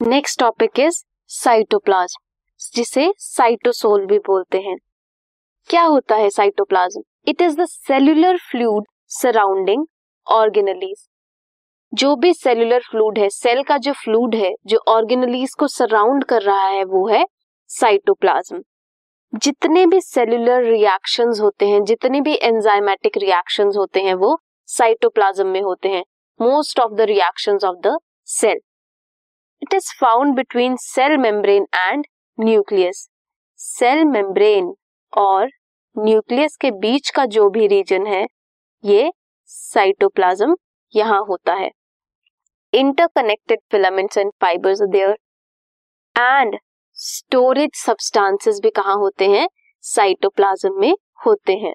Next topic is cytoplasm जिसे cytosol भी बोलते हैं। क्या होता है cytoplasm it is the cellular fluid surrounding organelles जो भी सेल्यूलर फ्लूड है सेल का जो फ्लूड है, जो ऑर्गेनलीज को सराउंड कर रहा है, वो है साइटोप्लाज्म जितने भी सेल्यूलर रिएक्शंस होते हैं, जितने भी एंजाइमेटिक रिएक्शंस होते हैं, वो साइटोप्लाज्म में होते हैं। Most of the reactions of the cell it is found between cell membrane and nucleus cell membrane और न्यूक्लियस के बीच का जो भी रीजन है, ये साइटोप्लाज्म यहाँ होता है। Interconnected filaments and fibers there and storage substances भी कहा होते हैं? साइटोप्लाज्म में होते हैं।